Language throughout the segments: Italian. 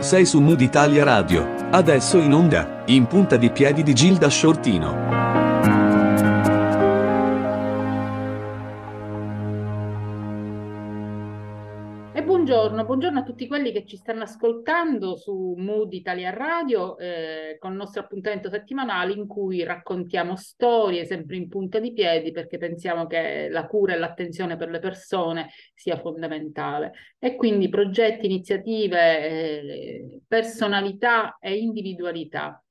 Sei su Mood Italia Radio. Adesso in onda, in punta di piedi di Gilda Shortino. Buongiorno, buongiorno a tutti quelli che ci stanno ascoltando su Mood Italia Radio eh, con il nostro appuntamento settimanale in cui raccontiamo storie sempre in punta di piedi perché pensiamo che la cura e l'attenzione per le persone sia fondamentale e quindi progetti, iniziative, eh, personalità e individualità.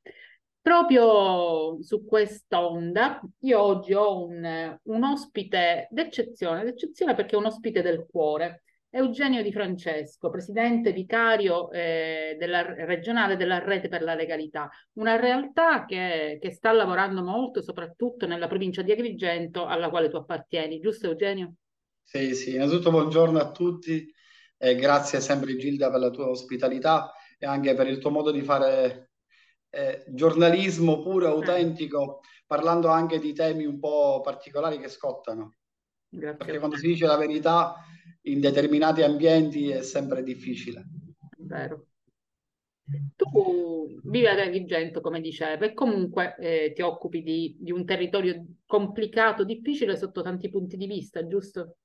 Proprio su questa onda, io oggi ho un, un ospite d'eccezione, d'eccezione perché è un ospite del cuore. Eugenio Di Francesco, presidente vicario eh, della, regionale della Rete per la Legalità, una realtà che, che, sta lavorando molto, soprattutto nella provincia di Agrigento, alla quale tu appartieni, giusto Eugenio? Sì, sì, innanzitutto buongiorno a tutti e grazie sempre Gilda per la tua ospitalità e anche per il tuo modo di fare eh, giornalismo puro, autentico, parlando anche di temi un po' particolari che scottano. Grazie Perché quando si dice la verità in determinati ambienti è sempre difficile. Vero. Tu vivi ad Agrigento, come dicevo, e comunque eh, ti occupi di, di, un territorio complicato, difficile sotto tanti punti di vista, giusto?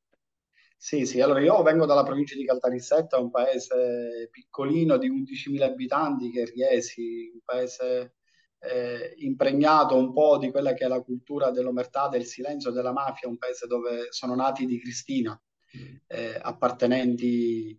Sì, sì, allora io vengo dalla provincia di Caltanissetta, un paese piccolino di 11.000 abitanti, che è Riesi, un paese eh, impregnato un po' di quella che è la cultura dell'omertà, del silenzio, della mafia, un paese dove sono nati di Cristina eh, appartenenti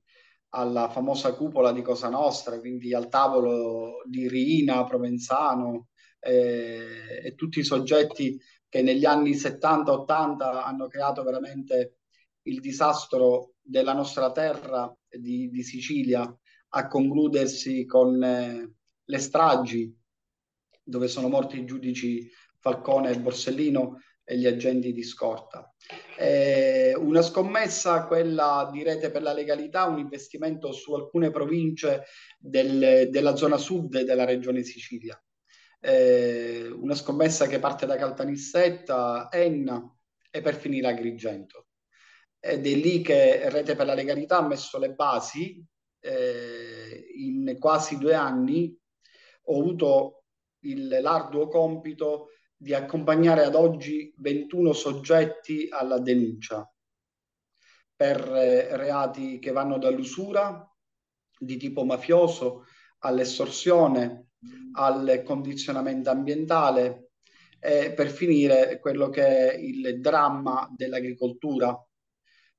alla famosa cupola di Cosa Nostra, quindi al tavolo di Rina, Provenzano eh, e tutti i soggetti che negli anni 70-80 hanno creato veramente il disastro della nostra terra di, di Sicilia a concludersi con eh, le stragi dove sono morti i giudici Falcone e Borsellino e gli agenti di scorta. Eh, una scommessa, quella di Rete per la Legalità, un investimento su alcune province del, della zona sud della regione Sicilia. Eh, una scommessa che parte da Caltanissetta, Enna e per finire Agrigento. Ed è lì che Rete per la Legalità ha messo le basi. Eh, in quasi due anni ho avuto l'arduo compito di accompagnare ad oggi 21 soggetti alla denuncia per eh, reati che vanno dall'usura di tipo mafioso all'estorsione, al condizionamento ambientale e per finire quello che è il dramma dell'agricoltura.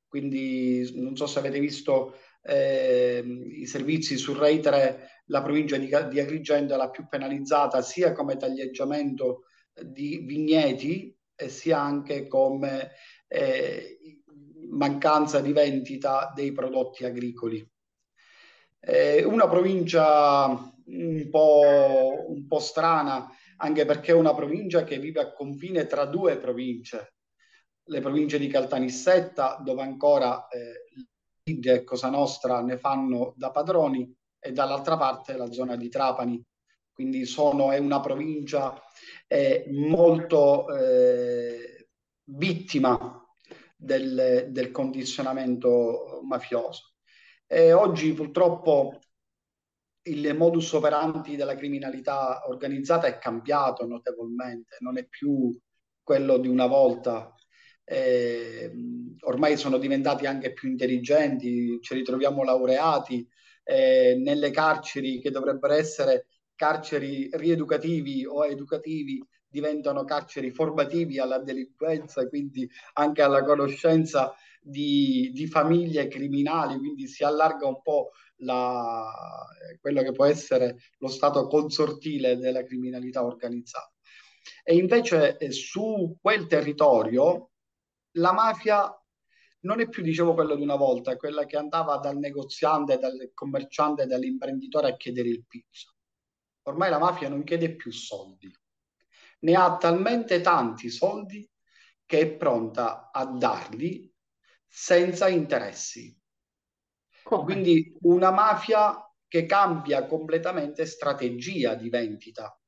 Quindi non so se avete visto eh, i servizi su Rai 3, la provincia di, di Agrigento è la più penalizzata sia come taglieggiamento di vigneti e sia anche come eh, mancanza di vendita dei prodotti agricoli. Eh, una provincia un po', un po' strana, anche perché è una provincia che vive a confine tra due province, le province di Caltanissetta, dove ancora eh, Lidia e Cosa Nostra ne fanno da padroni, e dall'altra parte la zona di Trapani. Quindi sono, è una provincia è molto eh, vittima del, del, condizionamento mafioso. E oggi purtroppo il modus operandi della criminalità organizzata è cambiato notevolmente, non è più quello di una volta. Eh, ormai sono diventati anche più intelligenti, ci ritroviamo laureati eh, nelle carceri che dovrebbero essere carceri rieducativi o educativi diventano carceri formativi alla delinquenza, quindi anche alla conoscenza di, di famiglie criminali, quindi si allarga un po' la, quello che può essere lo stato consortile della criminalità organizzata. E invece eh, su quel territorio la mafia non è più, dicevo, quello di una volta, quella che andava dal negoziante, dal commerciante, dall'imprenditore a chiedere il pizzo ormai la mafia non chiede più soldi, ne ha talmente tanti soldi che è pronta a darli senza interessi. Come? Quindi una mafia che cambia completamente strategia di vendita.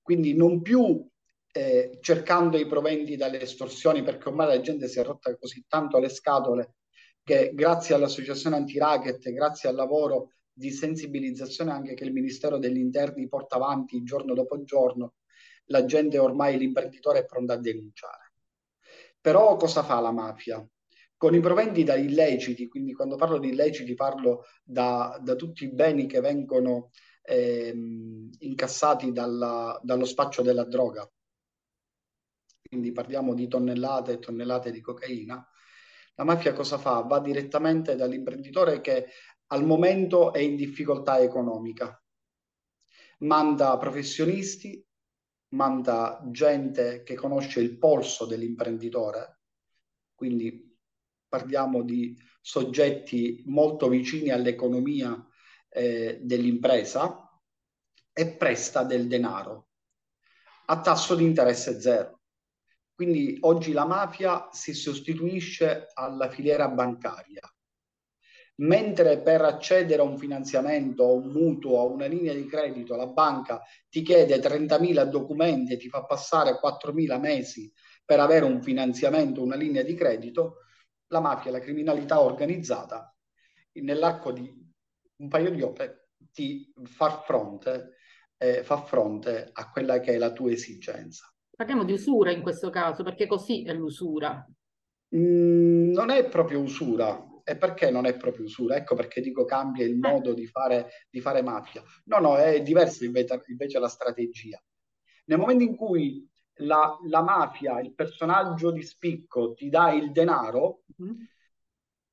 Quindi non più eh, cercando i proventi dalle estorsioni, perché ormai la gente si è rotta così tanto le scatole che grazie all'associazione anti-racket, grazie al lavoro di sensibilizzazione anche che il Ministero degli Interni porta avanti giorno dopo giorno, la gente ormai, l'imprenditore è pronto a denunciare. Però cosa fa la mafia? Con i proventi da illeciti, quindi quando parlo di illeciti parlo da, da tutti i beni che vengono ehm, incassati dalla, dallo spaccio della droga, quindi parliamo di tonnellate e tonnellate di cocaina, la mafia cosa fa? Va direttamente dall'imprenditore che al momento è in difficoltà economica, manda professionisti, manda gente che conosce il polso dell'imprenditore, quindi parliamo di soggetti molto vicini all'economia eh, dell'impresa e presta del denaro a tasso di interesse zero. Quindi oggi la mafia si sostituisce alla filiera bancaria, mentre per accedere a un finanziamento, a un mutuo, a una linea di credito, la banca ti chiede 30.000 documenti e ti fa passare 4.000 mesi per avere un finanziamento, una linea di credito, la mafia, la criminalità organizzata, nell'arco di un paio di ore ti fa fronte, eh, fa fronte a quella che è la tua esigenza. Parliamo di usura in questo caso, perché così è l'usura. Mm, non è proprio usura. E perché non è proprio usura? Ecco perché dico cambia il eh. modo di fare, di fare mafia. No, no, è diversa invece, invece la strategia. Nel momento in cui la, la, mafia, il personaggio di spicco ti dà il denaro, mm-hmm.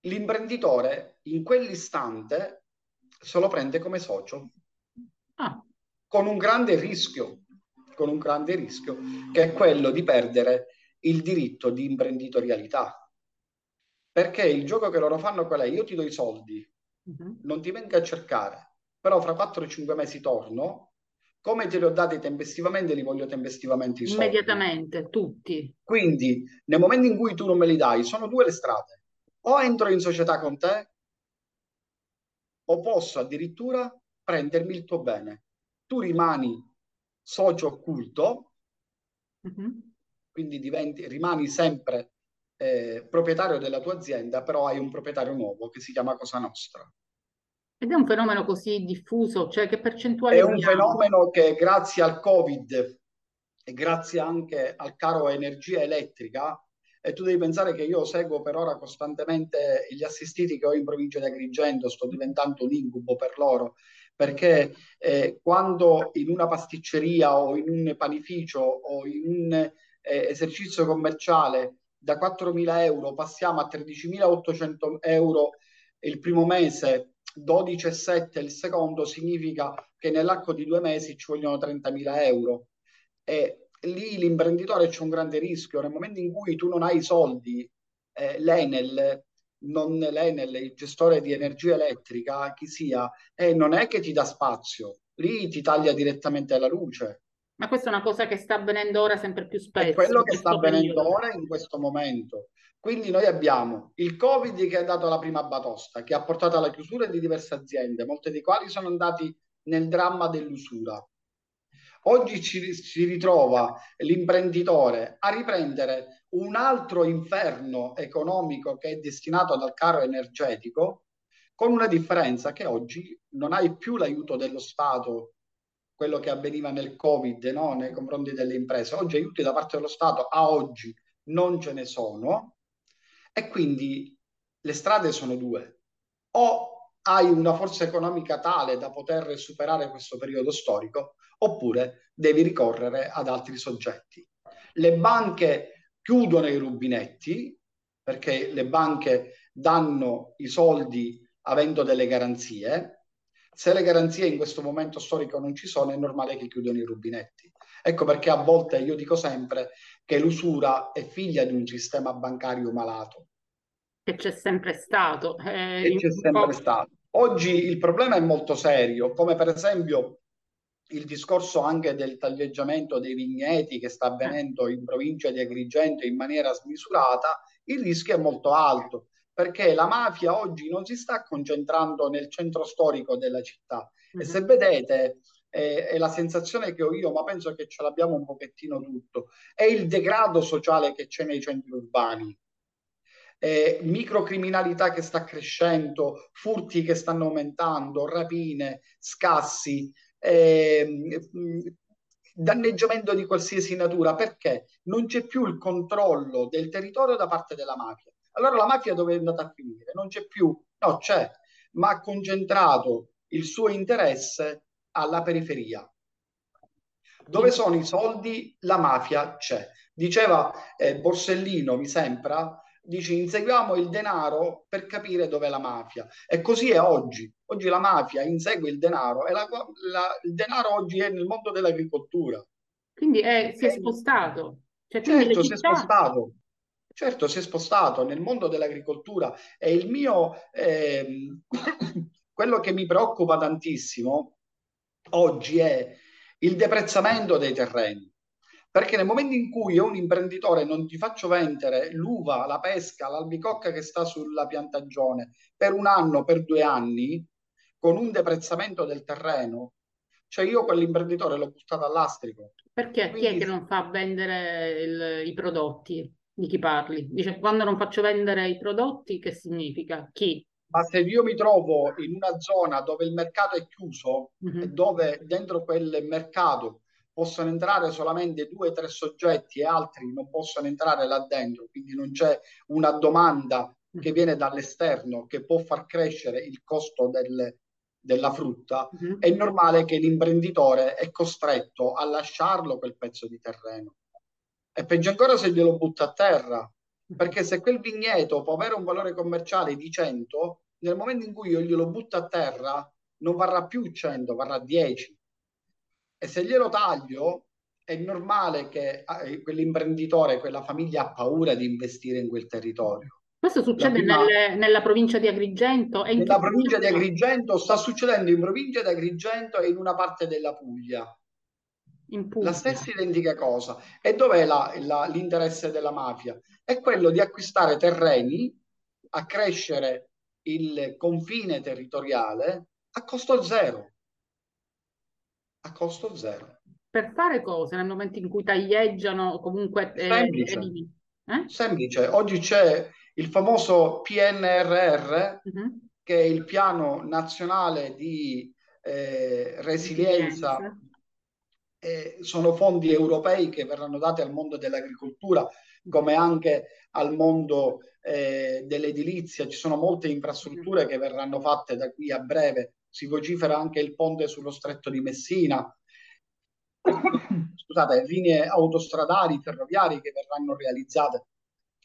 l'imprenditore in quell'istante se lo prende come socio. Ah. Con un grande rischio, con un grande rischio, che è quello di perdere il diritto di imprenditorialità. Perché il gioco che loro fanno qual è? Io ti do i soldi, uh-huh. non ti venga a cercare, però fra 4-5 mesi torno, come te li ho dati tempestivamente, li voglio tempestivamente i soldi. Immediatamente, tutti. Quindi, nel momento in cui tu non me li dai, sono due le strade. O entro in società con te, o posso addirittura prendermi il tuo bene. Tu rimani socio occulto, mm-hmm. quindi diventi, rimani sempre eh, proprietario della tua azienda, però hai un proprietario nuovo che si chiama Cosa Nostra. Ed è un fenomeno così diffuso, cioè che percentuale È un abbiamo? fenomeno che grazie al Covid e grazie anche al caro energia elettrica, e tu devi pensare che io seguo per ora costantemente gli assistiti che ho in provincia di Agrigento, sto diventando un incubo per loro, perché eh, quando in una pasticceria o in un panificio o in un eh, esercizio commerciale da 4.000 euro passiamo a 13.800 euro il primo mese, 12,7 il secondo, significa che nell'arco di due mesi ci vogliono 30.000 euro. E lì l'imprenditore c'è un grande rischio. Nel momento in cui tu non hai i soldi, eh, l'Enel non l'Enel, il gestore di energia elettrica, chi sia, eh, non è che ti dà spazio, lì ti taglia direttamente la luce. Ma questa è una cosa che sta avvenendo ora sempre più spesso. È quello che sta avvenendo periodo. ora in questo momento. Quindi noi abbiamo il Covid che ha dato la prima batosta, che ha portato alla chiusura di diverse aziende, molte di quali sono andati nel dramma dell'usura. Oggi ci, si ritrova l'imprenditore a riprendere un altro inferno economico che è destinato dal caro energetico, con una differenza che oggi non hai più l'aiuto dello Stato, quello che avveniva nel Covid no? nei confronti delle imprese. Oggi aiuti da parte dello Stato a oggi non ce ne sono e quindi le strade sono due. O hai una forza economica tale da poter superare questo periodo storico, oppure devi ricorrere ad altri soggetti. Le banche chiudono i rubinetti perché le banche danno i soldi avendo delle garanzie. Se le garanzie in questo momento storico non ci sono, è normale che chiudono i rubinetti. Ecco perché a volte io dico sempre che l'usura è figlia di un sistema bancario malato. Che c'è sempre stato. Eh, c'è sempre stato. Oggi il problema è molto serio, come per esempio il discorso anche del taglieggiamento dei vigneti che sta avvenendo in provincia di Agrigento in maniera smisurata, il rischio è molto alto perché la mafia oggi non si sta concentrando nel centro storico della città. Mm-hmm. E se vedete, è, è, la sensazione che ho io, ma penso che ce l'abbiamo un pochettino tutto, è il degrado sociale che c'è nei centri urbani. Eh, microcriminalità che sta crescendo, furti che stanno aumentando, rapine, scassi, eh, danneggiamento di qualsiasi natura, perché non c'è più il controllo del territorio da parte della mafia. Allora la mafia dove è andata a finire? Non c'è più, no c'è, ma ha concentrato il suo interesse alla periferia. Dove sono i soldi, la mafia c'è. Diceva eh, Borsellino, mi sembra, dice inseguiamo il denaro per capire dov'è la mafia. E così è oggi. Oggi la mafia insegue il denaro e la, la, il denaro oggi è nel mondo dell'agricoltura. Quindi è, si è spostato. Cioè, certo, si è spostato. Certo, si è spostato nel mondo dell'agricoltura e il mio, eh, quello che mi preoccupa tantissimo oggi è il deprezzamento dei terreni. Perché nel momento in cui io un imprenditore non ti faccio vendere l'uva, la pesca, l'albicocca che sta sulla piantagione per un anno, per due anni, con un deprezzamento del terreno, cioè io quell'imprenditore l'ho buttato all'astrico. Perché Quindi... chi è che non fa vendere il, i prodotti? Di chi parli? Dice quando non faccio vendere i prodotti, che significa? Chi? Ma se io mi trovo in una zona dove il mercato è chiuso, mm-hmm. dove dentro quel mercato possono entrare solamente due o tre soggetti e altri non possono entrare là dentro, quindi non c'è una domanda che viene dall'esterno che può far crescere il costo del, della frutta, mm-hmm. è normale che l'imprenditore è costretto a lasciarlo quel pezzo di terreno. E peggio ancora se glielo butta a terra, perché se quel vigneto può avere un valore commerciale di 100, nel momento in cui io glielo butto a terra, non varrà più 100, varrà 10. E se glielo taglio, è normale che eh, quell'imprenditore, quella famiglia ha paura di investire in quel territorio. Questo succede prima, nelle, nella provincia di Agrigento? E nella provincia di Agrigento sta succedendo in provincia di Agrigento e in una parte della Puglia. La stessa identica cosa. E dov'è la, la, l'interesse della mafia? È quello di acquistare terreni, accrescere il confine territoriale a costo zero. A costo zero. Per fare cosa nel momento in cui taglieggiano comunque... Eh, Semplice. Eh? Semplice. Oggi c'è il famoso PNRR, uh-huh. che è il piano nazionale di eh, resilienza. resilienza eh, sono fondi europei che verranno dati al mondo dell'agricoltura come anche al mondo eh, dell'edilizia. Ci sono molte infrastrutture che verranno fatte da qui a breve. Si vocifera anche il ponte sullo stretto di Messina. Scusate, linee autostradali, ferroviarie che verranno realizzate.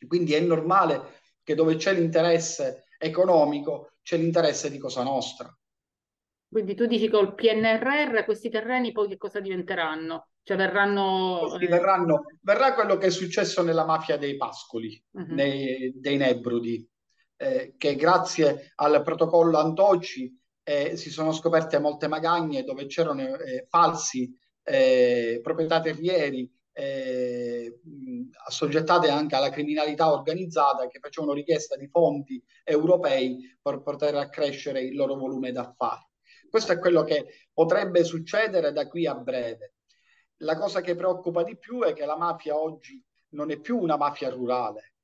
Quindi è normale che dove c'è l'interesse economico c'è l'interesse di Cosa Nostra. Quindi tu dici col PNRR questi terreni poi che cosa diventeranno? Cioè verranno... Eh... verranno verrà quello che è successo nella mafia dei Pascoli, uh-huh. nei, dei Nebrudi, eh, che grazie al protocollo Antoci eh, si sono scoperte molte magagne dove c'erano eh, falsi eh, proprietà terrieri eh, assoggettate anche alla criminalità organizzata che facevano richiesta di fondi europei per poter accrescere il loro volume d'affari. Questo è quello che potrebbe succedere da qui a breve. La cosa che preoccupa di più è che la mafia oggi non è più una mafia rurale,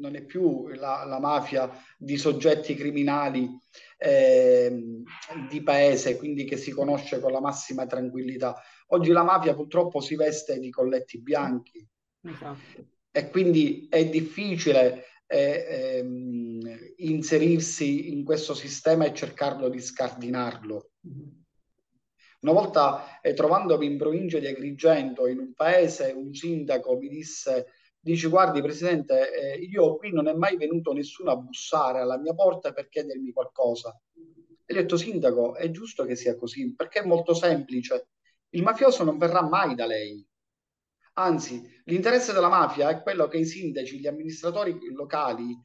non è più la, la mafia di soggetti criminali eh, di paese, quindi che si conosce con la massima tranquillità. Oggi la mafia purtroppo si veste di colletti bianchi esatto. e quindi è difficile eh, ehm, inserirsi in questo sistema e cercarlo di scardinarlo. Una volta eh, trovandomi in provincia di Agrigento, in un paese, un sindaco mi disse, dice guardi Presidente, eh, io qui non è mai venuto nessuno a bussare alla mia porta per chiedermi qualcosa. E gli ho detto Sindaco, è giusto che sia così, perché è molto semplice. Il mafioso non verrà mai da lei, Anzi, l'interesse della mafia è quello che i sindaci, gli amministratori locali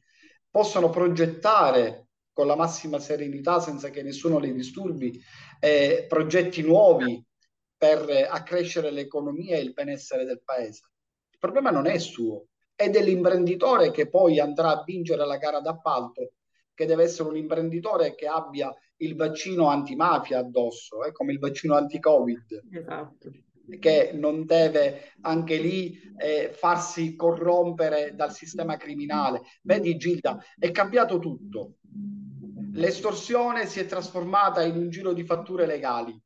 possano progettare con la massima serenità, senza che nessuno li disturbi, eh, progetti nuovi per accrescere l'economia e il benessere del paese. Il problema non è suo, è dell'imprenditore che poi andrà a vincere la gara d'appalto, che deve essere un imprenditore che abbia il vaccino antimafia addosso, è come il vaccino anti-Covid. Esatto che non deve anche lì eh, farsi corrompere dal sistema criminale. Vedi Gilda, è cambiato tutto. L'estorsione si è trasformata in un giro di fatture legali,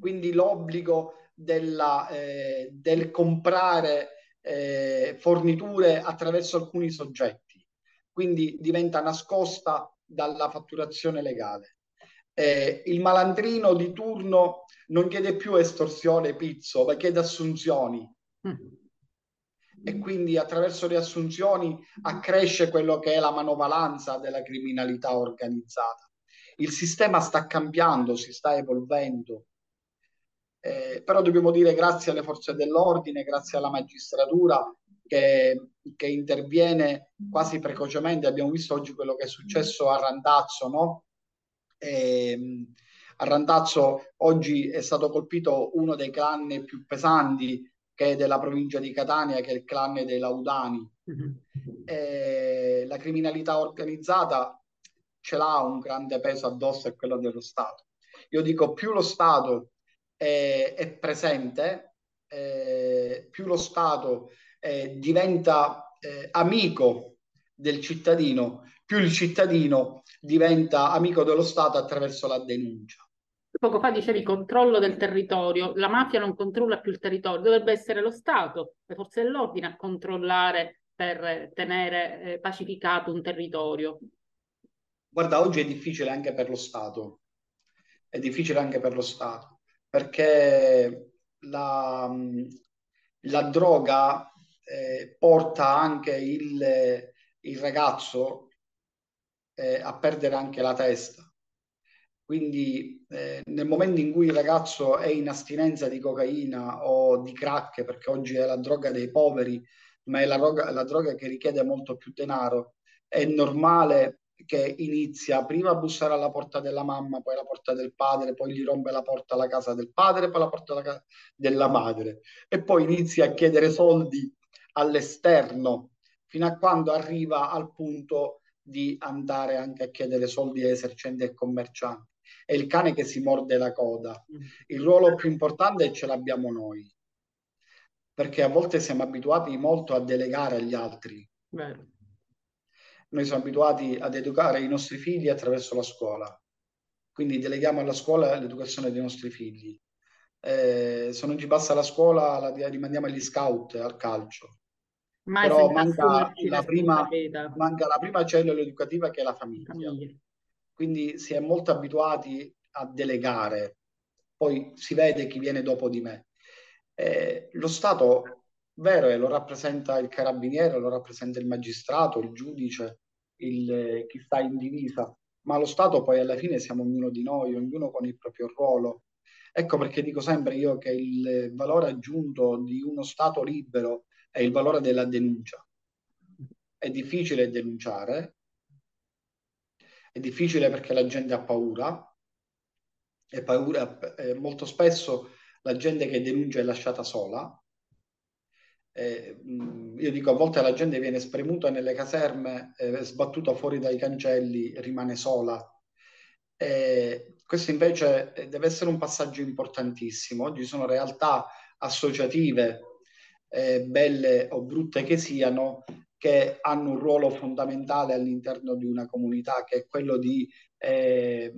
quindi l'obbligo della, eh, del comprare eh, forniture attraverso alcuni soggetti, quindi diventa nascosta dalla fatturazione legale. Eh, il malandrino di turno non chiede più estorsione, pizzo, ma chiede assunzioni. Mm. E quindi attraverso le assunzioni accresce quello che è la manovalanza della criminalità organizzata. Il sistema sta cambiando, si sta evolvendo. Eh, però dobbiamo dire grazie alle forze dell'ordine, grazie alla magistratura che, che interviene quasi precocemente. Abbiamo visto oggi quello che è successo a Randazzo, no? Eh, a Randazzo oggi è stato colpito uno dei clan più pesanti che è della provincia di Catania, che è il clan dei Laudani. Mm-hmm. Eh, la criminalità organizzata ce l'ha un grande peso addosso, è quello dello Stato. Io dico più lo Stato è, è presente, eh, più lo Stato eh, diventa amico del cittadino, più il cittadino diventa amico dello Stato attraverso la denuncia. Poco fa dicevi controllo del territorio, la mafia non controlla più il territorio, dovrebbe essere lo Stato, le forze dell'ordine a controllare per tenere eh, pacificato un territorio. Guarda, oggi è difficile anche per lo Stato, è difficile anche per lo Stato, perché la, la droga eh, porta anche il, il ragazzo eh, a perdere anche la testa quindi eh, nel momento in cui il ragazzo è in astinenza di cocaina o di crack, perché oggi è la droga dei poveri, ma è la droga, la droga che richiede molto più denaro, è normale che inizia prima a bussare alla porta della mamma, poi alla porta del padre, poi gli rompe la porta alla casa del padre, poi la porta alla casa della madre. E poi inizia a chiedere soldi all'esterno fino a quando arriva al punto di andare anche a chiedere soldi ai esercenti e commercianti è il cane che si morde la coda. Mm. Il ruolo più importante ce l'abbiamo noi, perché a volte siamo abituati molto a delegare agli altri. Beh. Noi siamo abituati ad educare i nostri figli attraverso la scuola, quindi deleghiamo alla scuola l'educazione dei nostri figli. Eh, se non ci passa la scuola, la rimandiamo agli scout, al calcio. Mai Però manca la, prima, manca la prima cellula educativa che è la famiglia. famiglia quindi si è molto abituati a delegare, poi si vede chi viene dopo di me. Eh, lo Stato, vero, è, lo rappresenta il carabiniere, lo rappresenta il magistrato, il giudice, il, chi sta in divisa, ma lo Stato poi alla fine siamo ognuno di noi, ognuno con il proprio ruolo. Ecco perché dico sempre io che il valore aggiunto di uno Stato libero è il valore della denuncia. È difficile denunciare, è difficile perché la gente ha paura e paura, eh, molto spesso la gente che denuncia è lasciata sola. Eh, io dico a volte la gente viene spremuta nelle caserme, eh, sbattuta fuori dai cancelli, rimane sola. questo invece eh, deve essere un passaggio importantissimo. Oggi sono realtà associative, eh, belle o brutte che siano, che hanno un ruolo fondamentale all'interno di una comunità, che è quello di eh,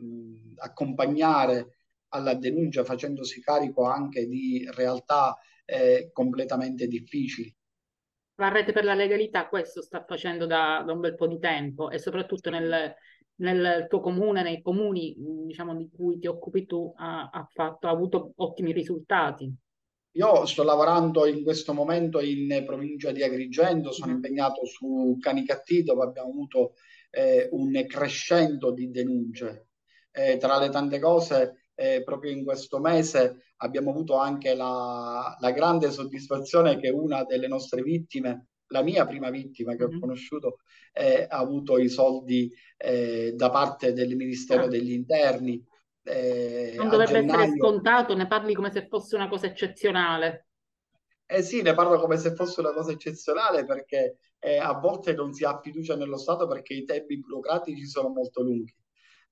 accompagnare alla denuncia facendosi carico anche di realtà eh, completamente difficili. La rete per la legalità questo sta facendo da, da un bel po' di tempo e soprattutto nel, nel tuo comune, nei comuni diciamo, di cui ti occupi tu, ha, ha, fatto, ha avuto ottimi risultati. Io sto lavorando in questo momento in provincia di Agrigento, sono mm. impegnato su Canicattì dove abbiamo avuto eh, un crescendo di denunce. Eh, tra le tante cose, eh, proprio in questo mese abbiamo avuto anche la, la, grande soddisfazione che una delle nostre vittime, la mia prima vittima che ho mm. conosciuto, eh, ha avuto i soldi eh, da parte del Ministero ah. degli Interni eh, non dovrebbe gennaio... essere scontato, ne parli come se fosse una cosa eccezionale. Eh sì, ne parlo come se fosse una cosa eccezionale perché eh, a volte non si ha fiducia nello Stato perché i tempi burocratici sono molto lunghi.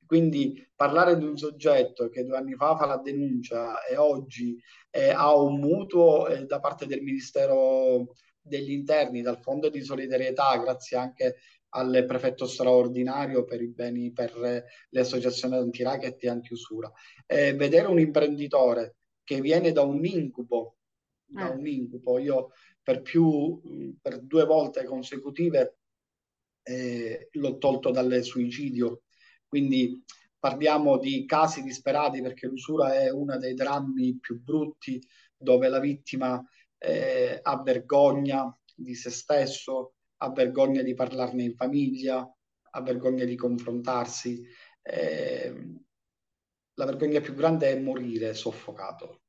Quindi parlare di un soggetto che due anni fa fa la denuncia e oggi eh, ha un mutuo eh, da parte del Ministero degli Interni, dal Fondo di Solidarietà, grazie anche al prefetto straordinario per i beni per le associazioni anti-racket e anti-usura. Eh, vedere un imprenditore che viene da un incubo, da eh. un incubo, io per più, per due volte consecutive eh, l'ho tolto dal suicidio, quindi parliamo di casi disperati perché l'usura è uno dei drammi più brutti dove la vittima eh, ha vergogna di se stesso, ha vergogna di parlarne in famiglia, ha vergogna di confrontarsi. Eh, la vergogna più grande è morire soffocato.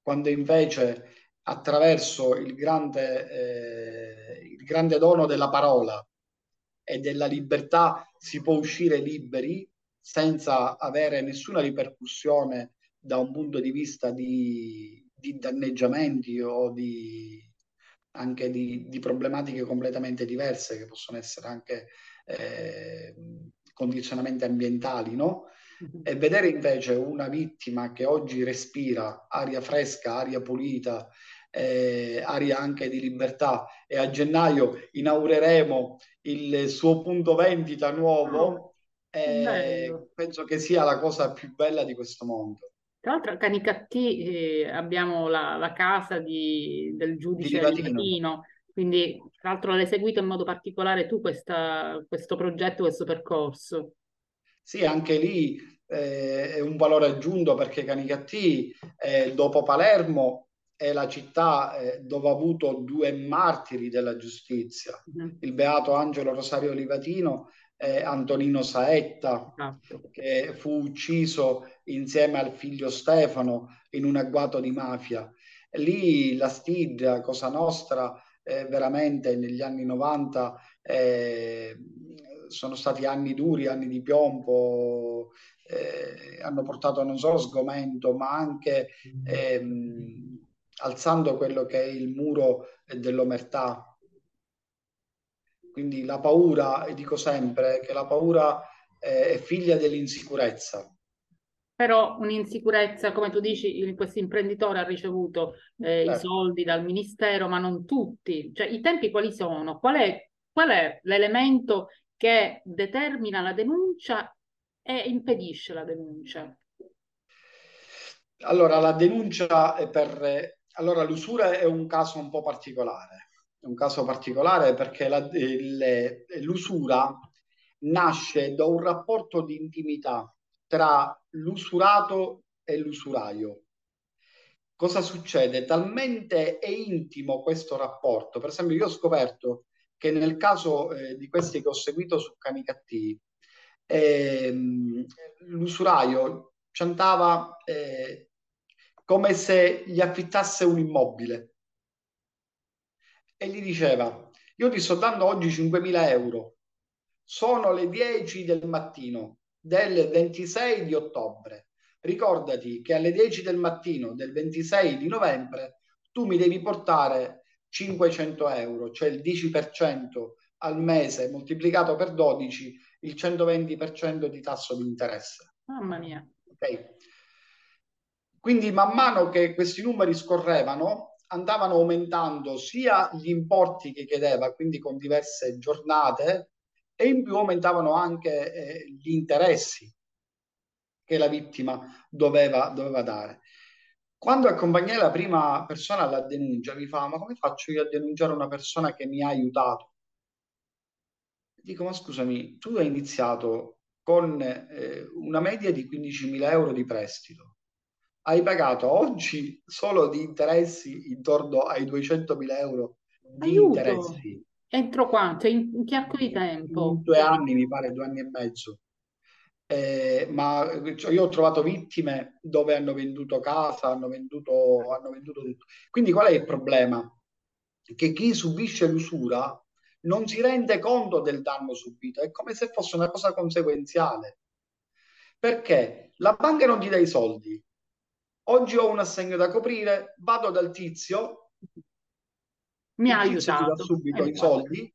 Quando invece attraverso il grande, eh, il grande dono della parola e della libertà si può uscire liberi senza avere nessuna ripercussione da un punto di vista di, di danneggiamenti o di, anche di, di, problematiche completamente diverse che possono essere anche eh, condizionamenti ambientali, no? Mm-hmm. E vedere invece una vittima che oggi respira aria fresca, aria pulita, eh, aria anche di libertà e a gennaio inaugureremo il suo punto vendita nuovo, oh, eh, penso che sia la cosa più bella di questo mondo. Tra l'altro a Canicattì eh, abbiamo la, la, casa di, del giudice di Livatino, quindi tra l'altro l'hai seguito in modo particolare tu questa, questo progetto, questo percorso. Sì, anche lì eh, è un valore aggiunto perché Canicattì, eh, dopo Palermo, è la città eh, dove ha avuto due martiri della giustizia, mm-hmm. il beato Angelo Rosario Livatino e Antonino Saetta, ah. che fu ucciso insieme al figlio Stefano in un agguato di mafia. Lì la Stid, Cosa Nostra, eh, veramente negli anni 90 eh, sono stati anni duri, anni di piombo, eh, hanno portato non solo sgomento, ma anche ehm, alzando quello che è il muro dell'omertà. Quindi la paura, e dico sempre che la paura eh, è figlia dell'insicurezza però un'insicurezza, come tu dici, questo imprenditore ha ricevuto eh, i certo. soldi dal ministero, ma non tutti. Cioè, i tempi quali sono? Qual è, qual è l'elemento che determina la denuncia e impedisce la denuncia? Allora, la denuncia è per... Allora, l'usura è un caso un po' particolare. È un caso particolare perché la, il, l'usura nasce da un rapporto di intimità tra l'usurato e l'usuraio. Cosa succede? Talmente è intimo questo rapporto. Per esempio, io ho scoperto che nel caso eh, di questi che ho seguito su Canicattì, ehm, l'usuraio cantava eh, come se gli affittasse un immobile e gli diceva io ti sto dando oggi 5.000 euro sono le 10 del mattino del 26 di ottobre. Ricordati che alle 10 del mattino del 26 di novembre tu mi devi portare 500 euro, cioè il 10% al mese moltiplicato per 12, il 120% di tasso di interesse. Mamma mia. Okay. Quindi man mano che questi numeri scorrevano, andavano aumentando sia gli importi che chiedeva, quindi con diverse giornate, e in più aumentavano anche eh, gli interessi che la vittima doveva, doveva dare. Quando accompagnai la prima persona alla denuncia, mi fa: Ma come faccio io a denunciare una persona che mi ha aiutato? Dico: Ma scusami, tu hai iniziato con eh, una media di 15.000 euro di prestito. Hai pagato oggi solo di interessi intorno ai 200.000 euro di Aiuto. interessi. Entro quanto? In, in che arco di tempo? In due anni, mi pare, due anni e mezzo. Eh, ma cioè, io ho trovato vittime dove hanno venduto casa, hanno venduto, hanno venduto tutto. Quindi qual è il problema? Che chi subisce l'usura non si rende conto del danno subito, è come se fosse una cosa conseguenziale. Perché la banca non ti dà i soldi. Oggi ho un assegno da coprire, vado dal tizio, mi ha aiutato. Subito i soldi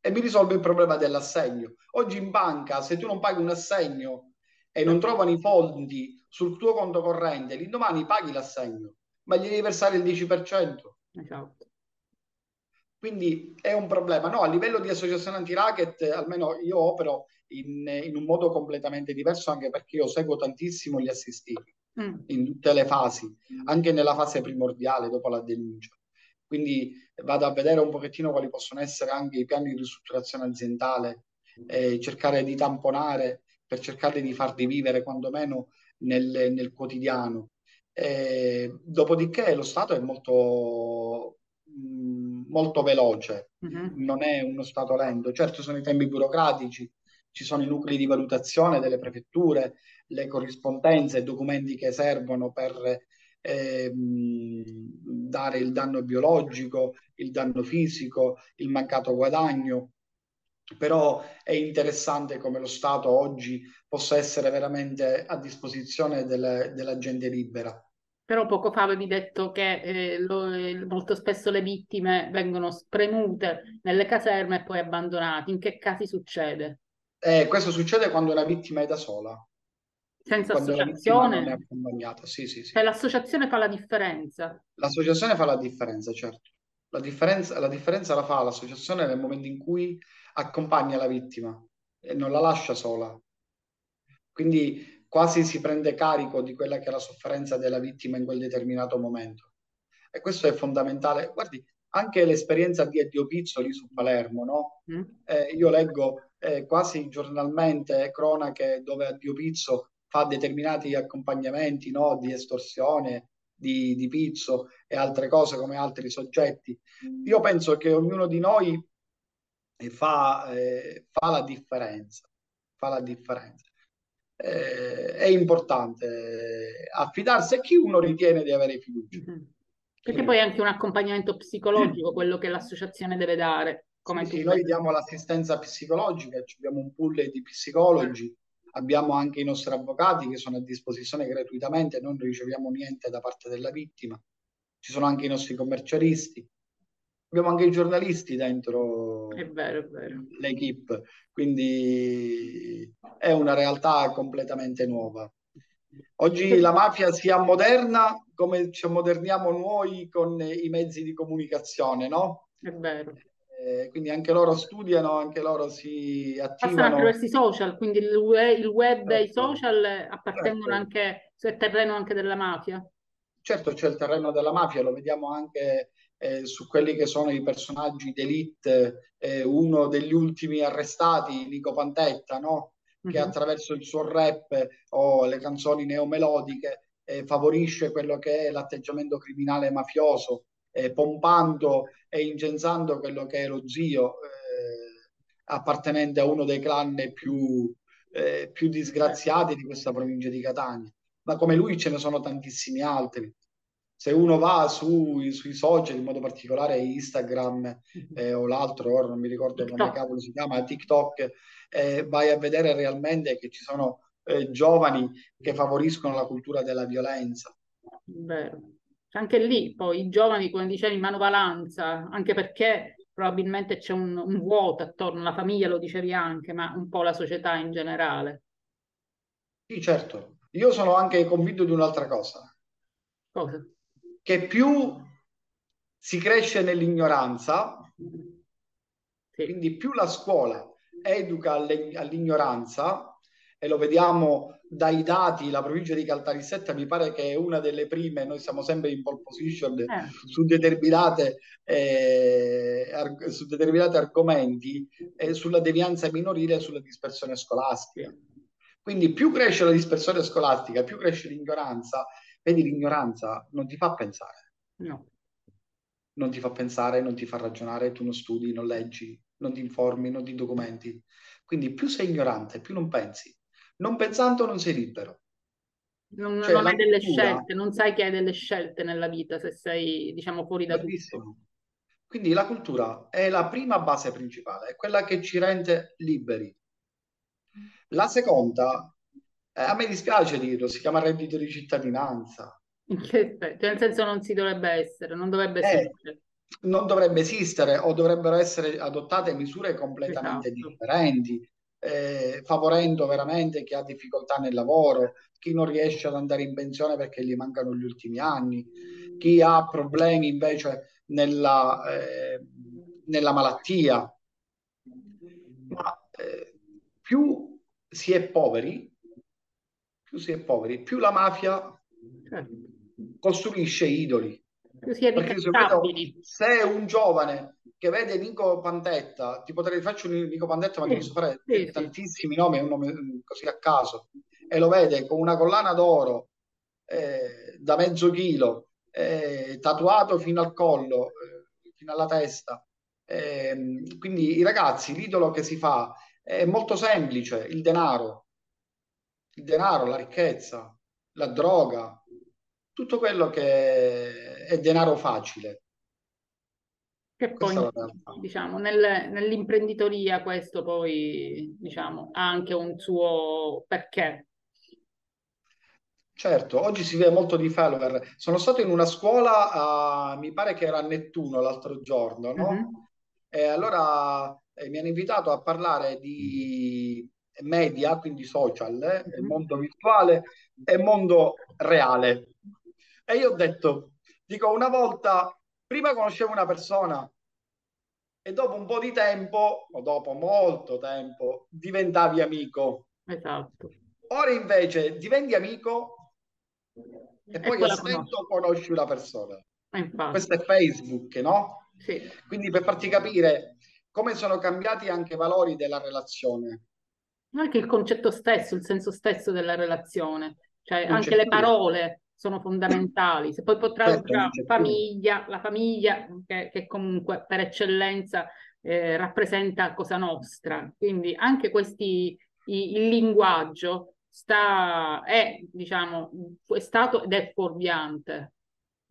e mi risolve il problema dell'assegno. Oggi in banca, se tu non paghi un assegno e non trovano i fondi sul tuo conto corrente, l'indomani paghi l'assegno, ma gli devi versare il 10%. Esatto. Quindi è un problema. No, a livello di associazione anti-racket, almeno io opero in, in, un modo completamente diverso, anche perché io seguo tantissimo gli assistiti mm. in tutte le fasi, anche nella fase primordiale dopo la denuncia. Quindi vado a vedere un pochettino quali possono essere anche i piani di ristrutturazione aziendale, eh, cercare di tamponare per cercare di farli vivere quantomeno nel, nel quotidiano. Eh, dopodiché lo Stato è molto molto veloce, uh-huh. non è uno stato lento. Certo sono i tempi burocratici, ci sono i nuclei di valutazione delle prefetture, le corrispondenze, i documenti che servono per eh, dare il danno biologico, il danno fisico, il mancato guadagno. Però è interessante come lo Stato oggi possa essere veramente a disposizione del, della gente libera. Però poco fa avevi detto che eh, lo, molto spesso le vittime vengono spremute nelle caserme e poi abbandonate. In che casi succede? Eh, questo succede quando una vittima è da sola. Senza quando associazione? sì, sì, sì. Cioè l'associazione fa la differenza? L'associazione fa la differenza, certo. La differenza, la differenza la fa l'associazione nel momento in cui accompagna la vittima e non la lascia sola. Quindi quasi si prende carico di quella che è la sofferenza della vittima in quel determinato momento. E questo è fondamentale. Guardi, anche l'esperienza di Edio Pizzo lì su Palermo, no? Mm. Eh, io leggo eh, quasi giornalmente cronache dove Edio Pizzo fa determinati accompagnamenti no? di estorsione, di, di pizzo e altre cose come altri soggetti. Mm. Io penso che ognuno di noi fa, eh, fa la differenza, fa la differenza eh, è importante affidarsi a chi uno ritiene di avere fiducia. Mm-hmm. Perché poi è anche un accompagnamento psicologico, quello che l'associazione deve dare. Come sì noi diamo l'assistenza psicologica, abbiamo un pool di psicologi, abbiamo anche i nostri avvocati che sono a disposizione gratuitamente, non riceviamo niente da parte della vittima, ci sono anche i nostri commercialisti, abbiamo anche i giornalisti dentro è vero, è vero. l'equipe, quindi è una realtà completamente nuova. Oggi la mafia si ammoderna come ci ammoderniamo noi con i mezzi di comunicazione, no? È vero. Eh, quindi anche loro studiano, anche loro si attivano. Passano attraverso i social, quindi il web, il web certo. e i certo. social appartengono certo. anche, sul terreno anche della mafia. Certo, c'è il terreno della mafia, lo vediamo anche eh, su quelli che sono i personaggi d'elite, eh, uno degli ultimi arrestati, Nico Pantetta, no? che mm-hmm. attraverso il suo rap o le canzoni neomelodiche eh, favorisce quello che è l'atteggiamento criminale mafioso, eh, pompando e incensando quello che è lo zio eh, appartenente a uno dei clan più, eh, più disgraziati di questa provincia di Catania. Ma come lui ce ne sono tantissimi altri se uno va su, sui social, in modo particolare Instagram eh, o l'altro, ora non mi ricordo come cavolo si chiama, TikTok, eh, vai a vedere realmente che ci sono eh, giovani che favoriscono la cultura della violenza. Vero. Anche lì poi i giovani, come dicevi, in manovalanza, anche perché probabilmente c'è un, un vuoto attorno alla famiglia, lo dicevi anche, ma un po' la società in generale. Sì, certo. Io sono anche convinto di un'altra cosa. Cosa? che più si cresce nell'ignoranza, quindi più la scuola educa all'ignoranza, e lo vediamo dai dati, la provincia di Caltanissetta mi pare che è una delle prime, noi siamo sempre in pole position eh. su, determinate, eh, arg- su determinati argomenti, eh, sulla devianza minorile e sulla dispersione scolastica. Quindi più cresce la dispersione scolastica, più cresce l'ignoranza Vedi, l'ignoranza non ti fa pensare. No. Non ti fa pensare, non ti fa ragionare, tu non studi, non leggi, non ti informi, non ti documenti. Quindi più sei ignorante, più non pensi. Non pensando non sei libero. Non, cioè, non hai delle cultura... scelte, non sai che hai delle scelte nella vita se sei, diciamo, fuori da Bellissimo. tutto. Quindi la cultura è la prima base principale, è quella che ci rende liberi. La seconda eh, a me dispiace dirlo, si chiama reddito di cittadinanza. Senso? Nel senso non si dovrebbe essere, non dovrebbe eh, essere. non dovrebbe esistere o dovrebbero essere adottate misure completamente Esatto. differenti, eh, favorendo veramente chi ha difficoltà nel lavoro, chi non riesce ad andare in pensione perché gli mancano gli ultimi anni, chi ha problemi invece nella, eh, nella malattia. Ma eh, più si è poveri, più si è poveri, più la mafia Certo. costruisce idoli. Più si è Perché se, vedo, se un giovane che vede Nico Pantetta, ti potrei faccio un Nico Pantetta, ma ti Sì, posso fare sì, tantissimi nomi, un nome mm, così a caso, e lo vede con una collana d'oro eh, da mezzo chilo, eh, tatuato fino al collo, eh, fino alla testa. Ehm, quindi i ragazzi, l'idolo che si fa è molto semplice, il denaro, il denaro, la ricchezza, la droga, tutto quello che è denaro facile. Che poi, diciamo, nel- nell'imprenditoria questo poi, diciamo, ha anche un suo perché. Certo, oggi si vede molto di follower. Sono stato in una scuola, a- mi pare che era a Nettuno l'altro giorno, no? Mhm. E allora eh, mi hanno invitato a parlare di media, quindi social, eh, Mhm. mondo virtuale e mondo reale. E io ho detto, dico, una volta, prima conoscevo una persona e dopo un po' di tempo, o dopo molto tempo, diventavi amico. Esatto. Ora invece diventi amico e E poi poi a la stento conosci una persona. Eh, infatti, Questo è Facebook, no? sì. Quindi per farti capire come sono cambiati anche i valori della relazione. Anche il concetto stesso, il senso stesso della relazione, cioè Non anche le più. parole sono fondamentali. Se poi potrà Certo, c'è più. famiglia, la famiglia che, che comunque per eccellenza eh, rappresenta Cosa Nostra. Quindi anche questi, i- il linguaggio sta, è, diciamo, è stato ed è fuorviante.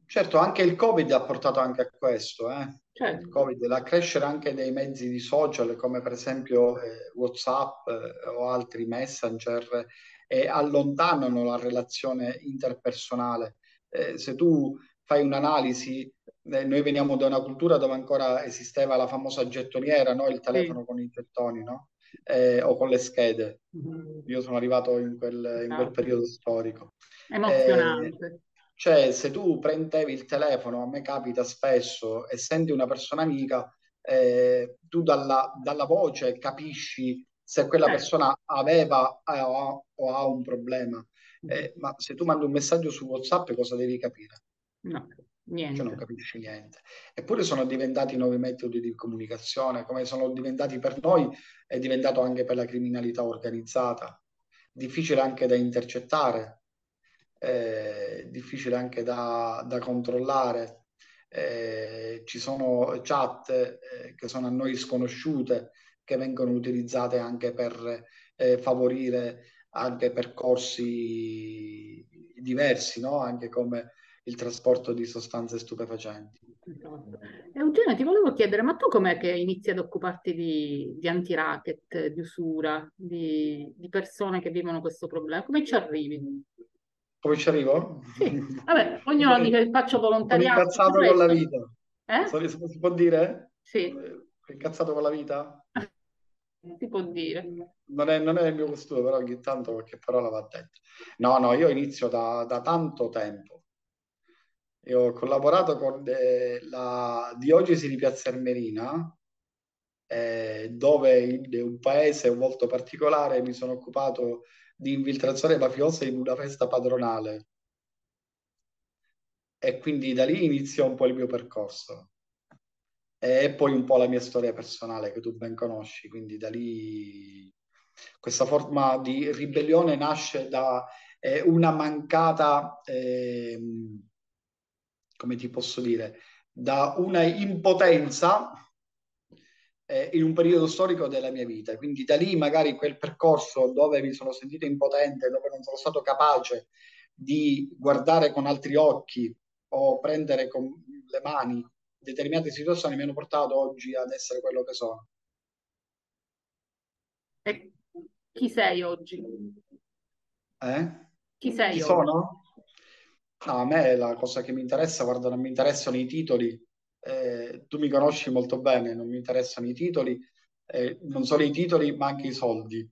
Certo, anche il Covid ha portato anche a questo, eh. Il Certo, Covid, la crescere anche dei mezzi di social come per esempio eh, WhatsApp eh, o altri messenger e allontanano la relazione interpersonale. Eh, se tu fai un'analisi, eh, noi veniamo da una cultura dove ancora esisteva la famosa gettoniera, no? Il telefono con i gettoni, no? Eh, o con le schede. Io sono arrivato in quel, in quel Esatto. periodo storico. emozionante. Cioè, se tu prendevi il telefono, a me capita spesso, e senti una persona amica, eh, tu dalla, dalla voce capisci se quella Certo. persona aveva eh, o ha, o ha un problema. Eh, ma se tu mandi un messaggio su WhatsApp, cosa devi capire? No, Cioè niente. non capisci niente. Eppure sono diventati nuovi metodi di comunicazione, come sono diventati per noi, è diventato anche per la criminalità organizzata. Difficile anche da intercettare, eh, difficile anche da, da controllare. Eh, ci sono chat eh, che sono a noi sconosciute, che vengono utilizzate anche per eh, favorire anche percorsi diversi, no? Anche come il trasporto di sostanze stupefacenti. Eugenio, ti volevo chiedere, ma tu com'è che inizi ad occuparti di, di anti-racket, di usura, di, di persone che vivono questo problema? Come ci arrivi? Come ci arrivo? Sì, vabbè, ognuno dice faccio Sono volontariato. incazzato tutto con la vita. Eh? Sono- si può dire? Sì, Sono incazzato con la vita? si può dire. Non è, non è il mio costume, però ogni tanto qualche parola va detta. No, no, io inizio da, da tanto tempo. Io ho collaborato con eh, la Diocesi di Piazza Armerina, eh, dove in un paese molto particolare mi sono occupato di infiltrazione mafiosa in una festa padronale. E quindi da lì iniziò un po' il mio percorso. E poi un po' la mia storia personale che tu ben conosci, quindi da lì questa forma di ribellione nasce da eh, una mancata, ehm, come ti posso dire, da una impotenza eh, in un periodo storico della mia vita. Quindi da lì magari quel percorso dove mi sono sentito impotente, dove non sono stato capace di guardare con altri occhi o prendere con le mani determinate situazioni mi hanno portato oggi ad essere quello che sono. E chi sei oggi? Eh? Chi sei Chi oggi? sono? No, a me la cosa che mi interessa, guarda, non mi interessano i titoli, eh, tu mi conosci molto bene, non mi interessano i titoli, eh, non solo i titoli, ma anche i soldi.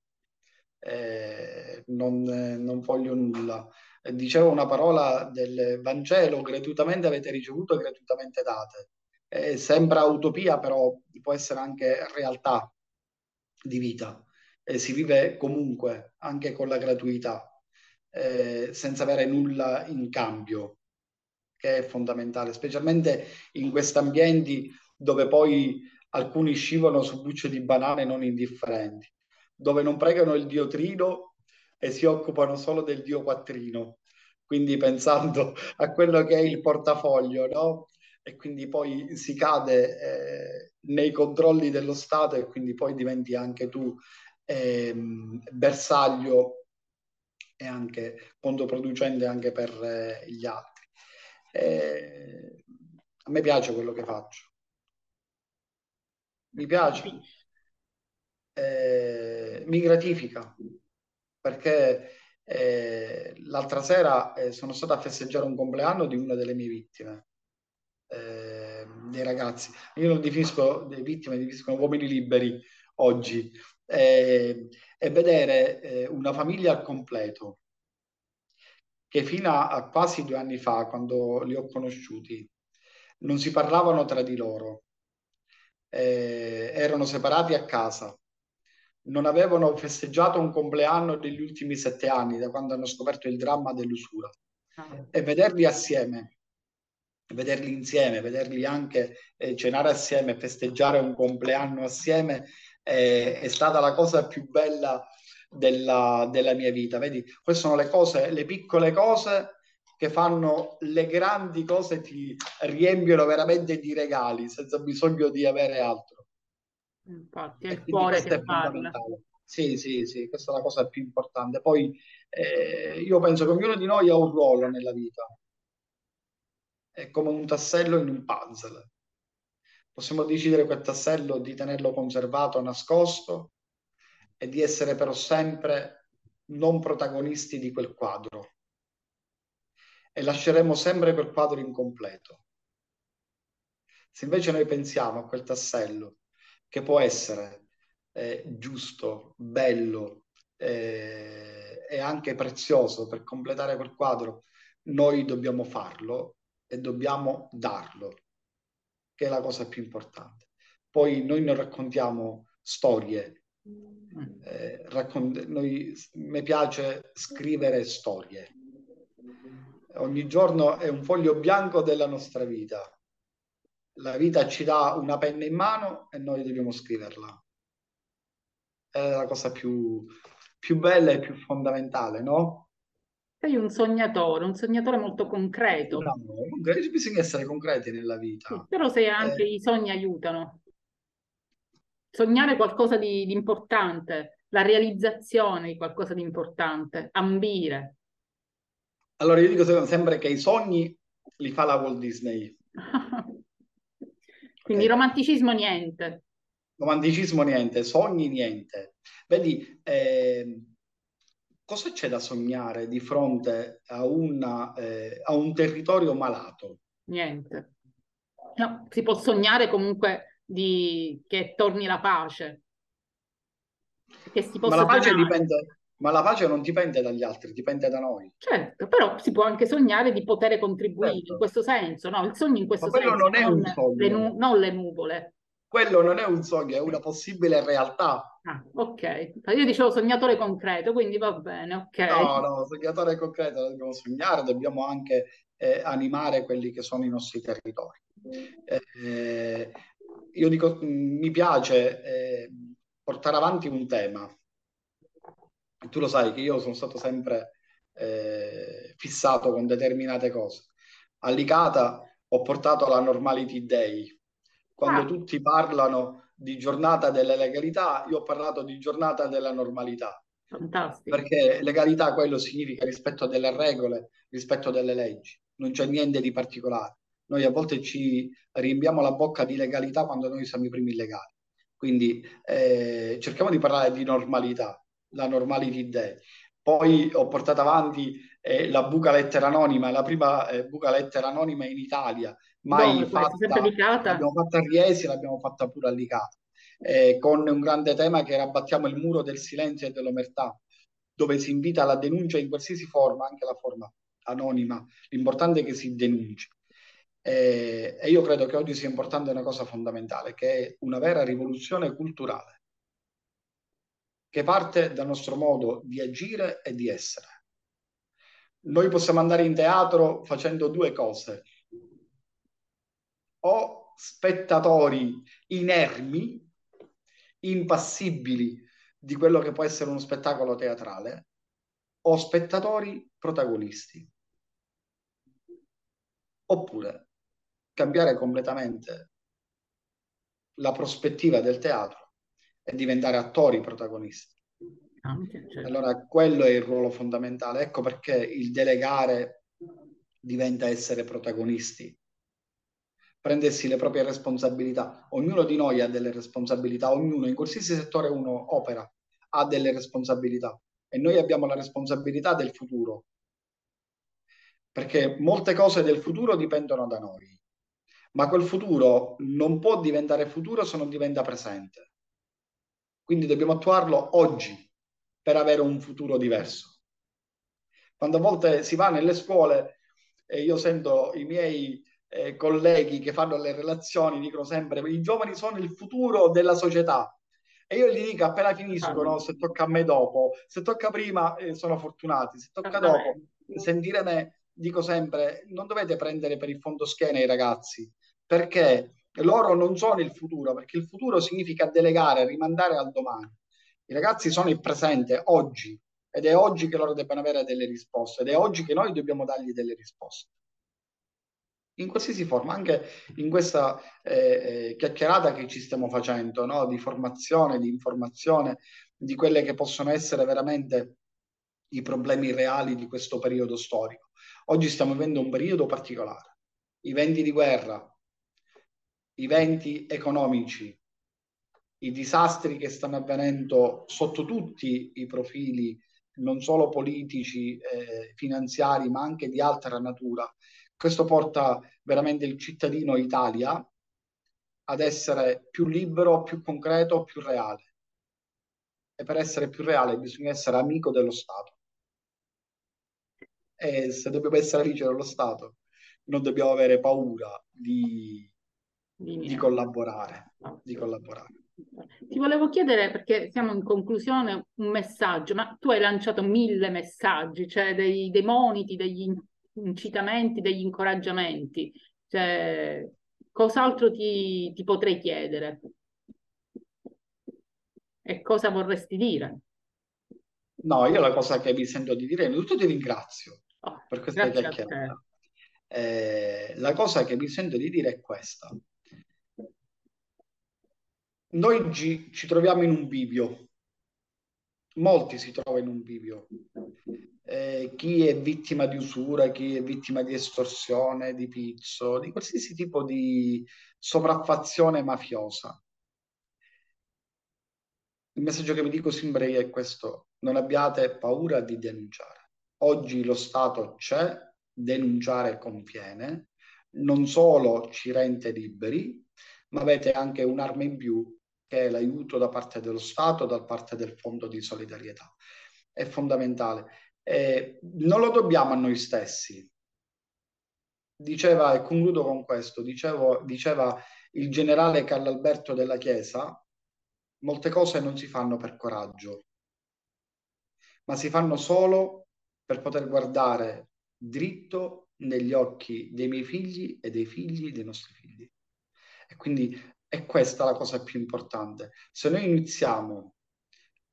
Eh, non, non, voglio nulla. Dicevo una parola del Vangelo, gratuitamente avete ricevuto e gratuitamente date. Eh, sembra utopia, però può essere anche realtà di vita. Eh, si vive comunque, anche con la gratuità, eh, senza avere nulla in cambio che è fondamentale, specialmente in questi ambienti dove poi alcuni scivolano su bucce di banane non indifferenti, dove non pregano il dio Trino e si occupano solo del dio Quattrino, quindi pensando a quello che è il portafoglio, no? E quindi poi si cade eh, nei controlli dello Stato e quindi poi diventi anche tu eh, bersaglio e anche controproducente anche per eh, gli altri. Eh, a me piace quello che faccio. Mi piace. Eh, mi gratifica perché eh, l'altra sera sono stato a festeggiare un compleanno di una delle mie vittime, dei ragazzi. Io non definisco delle vittime, definiscono uomini liberi oggi. Eh, e vedere una famiglia al completo che fino a quasi due anni fa, quando li ho conosciuti, non si parlavano tra di loro, eh, erano separati a casa, non avevano festeggiato un compleanno degli ultimi sette anni, da quando hanno scoperto il dramma dell'usura. Ah. E vederli assieme, vederli insieme, vederli anche eh, cenare assieme, festeggiare un compleanno assieme, eh, è stata la cosa più bella della, della mia vita. Vedi, queste sono le cose, le piccole cose che fanno le grandi cose, ti riempiono veramente di regali senza bisogno di avere altro. Infatti, è il cuore che parla. Sì, sì, sì, questa è la cosa più importante. Poi eh, io penso che ognuno di noi ha un ruolo nella vita. È come un tassello in un puzzle. Possiamo decidere quel tassello di tenerlo conservato, nascosto, e di essere però sempre non protagonisti di quel quadro e lasceremo sempre quel quadro incompleto. Se invece noi pensiamo a quel tassello che può essere eh, giusto, bello eh, e anche prezioso per completare quel quadro, noi dobbiamo farlo e dobbiamo darlo, che è la cosa più importante. Poi noi non raccontiamo storie, eh, raccont- noi, mi piace scrivere storie. Ogni giorno è un foglio bianco della nostra vita. La vita ci dà una penna in mano e noi dobbiamo scriverla. È la cosa più, più bella e più fondamentale, no? Sei un sognatore, un sognatore molto concreto. No, bisogna essere concreti nella vita. Sì, però se anche eh, i sogni aiutano sognare qualcosa di, di importante, la realizzazione di qualcosa di importante, ambire. Allora io dico sempre che i sogni li fa la Walt Disney. Quindi okay. romanticismo niente. Romanticismo niente, sogni niente. Vedi, eh, cosa c'è da sognare di fronte a, una, eh, a un territorio malato? Niente. No, si può sognare comunque di, che torni la pace. Che si possa ma, la pace dipende, ma la pace non dipende dagli altri, dipende da noi. Certo, però si può anche sognare di poter contribuire certo. in questo senso, no? Il sogno in questo ma senso, non è non un sogno. Le nu- non le nuvole. Quello non è un sogno, è una possibile realtà. Ah, ok. Io dicevo sognatore concreto, quindi va bene, ok. No, no, sognatore concreto, dobbiamo sognare, dobbiamo anche eh, animare quelli che sono i nostri territori. Eh, io dico, mi piace eh, portare avanti un tema. Tu lo sai che io sono stato sempre eh, fissato con determinate cose. A Licata ho portato la Normality Day. Quando ah. tutti parlano di giornata della legalità, io ho parlato di giornata della normalità. Fantastico. Perché legalità quello significa rispetto delle regole, rispetto delle leggi. Non c'è niente di particolare. Noi a volte ci riempiamo la bocca di legalità quando noi siamo i primi illegali. Quindi eh, cerchiamo di parlare di normalità, la normality day. Poi ho portato avanti eh, la buca lettera anonima, la prima eh, buca lettera anonima in Italia, mai Dove, fatta, l'abbiamo fatta a Riesi, l'abbiamo fatta pure a Licata, eh, con un grande tema che era abbattiamo il muro del silenzio e dell'omertà, dove si invita alla denuncia in qualsiasi forma, anche la forma anonima, l'importante è che si denunci. Eh, e io credo che oggi sia importante una cosa fondamentale, che è una vera rivoluzione culturale, che parte dal nostro modo di agire e di essere. Noi possiamo andare in teatro facendo due cose, o spettatori inermi, impassibili di quello che può essere uno spettacolo teatrale, o spettatori protagonisti. Oppure cambiare completamente la prospettiva del teatro e diventare attori protagonisti. Anche, certo. Allora quello è il ruolo fondamentale. Ecco perché il delegare diventa essere protagonisti, prendersi le proprie responsabilità. Ognuno di noi ha delle responsabilità, ognuno in qualsiasi settore uno opera ha delle responsabilità e noi abbiamo la responsabilità del futuro, perché molte cose del futuro dipendono da noi ma quel futuro non può diventare futuro se non diventa presente. Quindi dobbiamo attuarlo oggi per avere un futuro diverso. Quando a volte si va nelle scuole e io sento i miei eh, colleghi che fanno le relazioni, dicono sempre i giovani sono il futuro della società. E io gli dico appena finiscono, se tocca a me dopo, se tocca prima eh, sono fortunati, se tocca dopo, sentire me, dico sempre, non dovete prendere per il fondo schiena i ragazzi, perché loro non sono il futuro, perché il futuro significa delegare, rimandare al domani. I ragazzi sono il presente, oggi, ed è oggi che loro debbano avere delle risposte, ed è oggi che noi dobbiamo dargli delle risposte. In qualsiasi forma, anche in questa eh, eh, chiacchierata che ci stiamo facendo, no? di formazione, di informazione, di quelle che possono essere veramente i problemi reali di questo periodo storico. Oggi stiamo vivendo un periodo particolare. I venti di guerra, i venti economici, i disastri che stanno avvenendo sotto tutti i profili, non solo politici, eh, finanziari, ma anche di altra natura. Questo porta veramente il cittadino Italia ad essere più libero, più concreto, più reale. E per essere più reale bisogna essere amico dello Stato. E se dobbiamo essere amici dello Stato, non dobbiamo avere paura di di collaborare, di collaborare. Ti volevo chiedere, perché siamo in conclusione, un messaggio, ma tu hai lanciato mille messaggi, cioè dei, dei moniti, degli incitamenti, degli incoraggiamenti. Cioè, cos'altro ti, ti potrei chiedere? E cosa vorresti dire? No, io la cosa che mi sento di dire, innanzitutto ti ringrazio oh, per questa chiacchierata. Eh, la cosa che mi sento di dire è questa noi ci, ci troviamo in un bivio, molti si trovano in un bivio. Eh, chi è vittima di usura, chi è vittima di estorsione, di pizzo, di qualsiasi tipo di sopraffazione mafiosa. Il messaggio che vi dico sempre è questo, non abbiate paura di denunciare. Oggi lo Stato c'è, denunciare conviene, non solo ci rende liberi, ma avete anche un'arma in più che è l'aiuto da parte dello Stato, da parte del Fondo di solidarietà. È fondamentale. Eh, non lo dobbiamo a noi stessi. Diceva, e concludo con questo, dicevo, diceva il generale Carlo Alberto della Chiesa, molte cose non si fanno per coraggio, ma si fanno solo per poter guardare dritto negli occhi dei miei figli e dei figli dei nostri figli. E quindi è questa la cosa più importante. Se noi iniziamo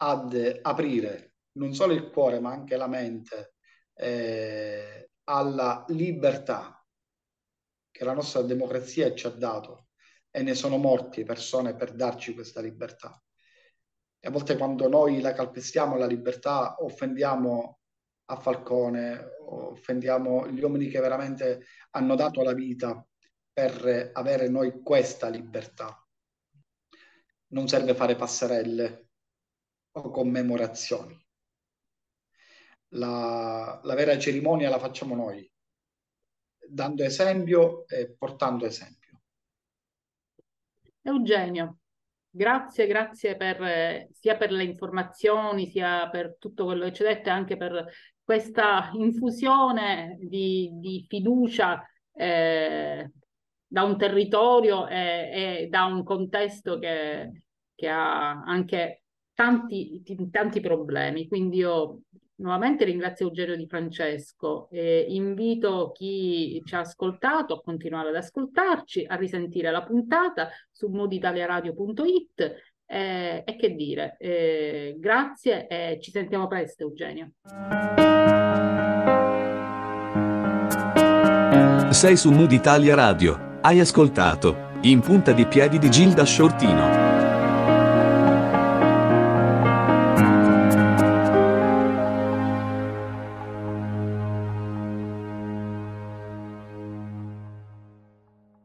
ad aprire non solo il cuore, ma anche la mente eh, alla libertà che la nostra democrazia ci ha dato e ne sono morti persone per darci questa libertà. E a volte quando noi la calpestiamo la libertà offendiamo a Falcone, offendiamo gli uomini che veramente hanno dato la vita per avere noi questa libertà. Non serve fare passerelle o commemorazioni. La, la vera cerimonia la facciamo noi, dando esempio e portando esempio. Eugenio, grazie, grazie per, sia per le informazioni, sia per tutto quello che ci hai detto e anche per questa infusione di, di fiducia eh, da un territorio e, e, da un contesto che, che ha anche tanti, tanti problemi. Quindi io nuovamente ringrazio Eugenio Di Francesco e invito chi ci ha ascoltato a continuare ad ascoltarci, a risentire la puntata su mooditaliaradio.it eh, e che dire, eh, grazie e ci sentiamo presto Eugenio. Sei su Mood Italia Radio, hai ascoltato In punta di piedi di Gilda Shortino.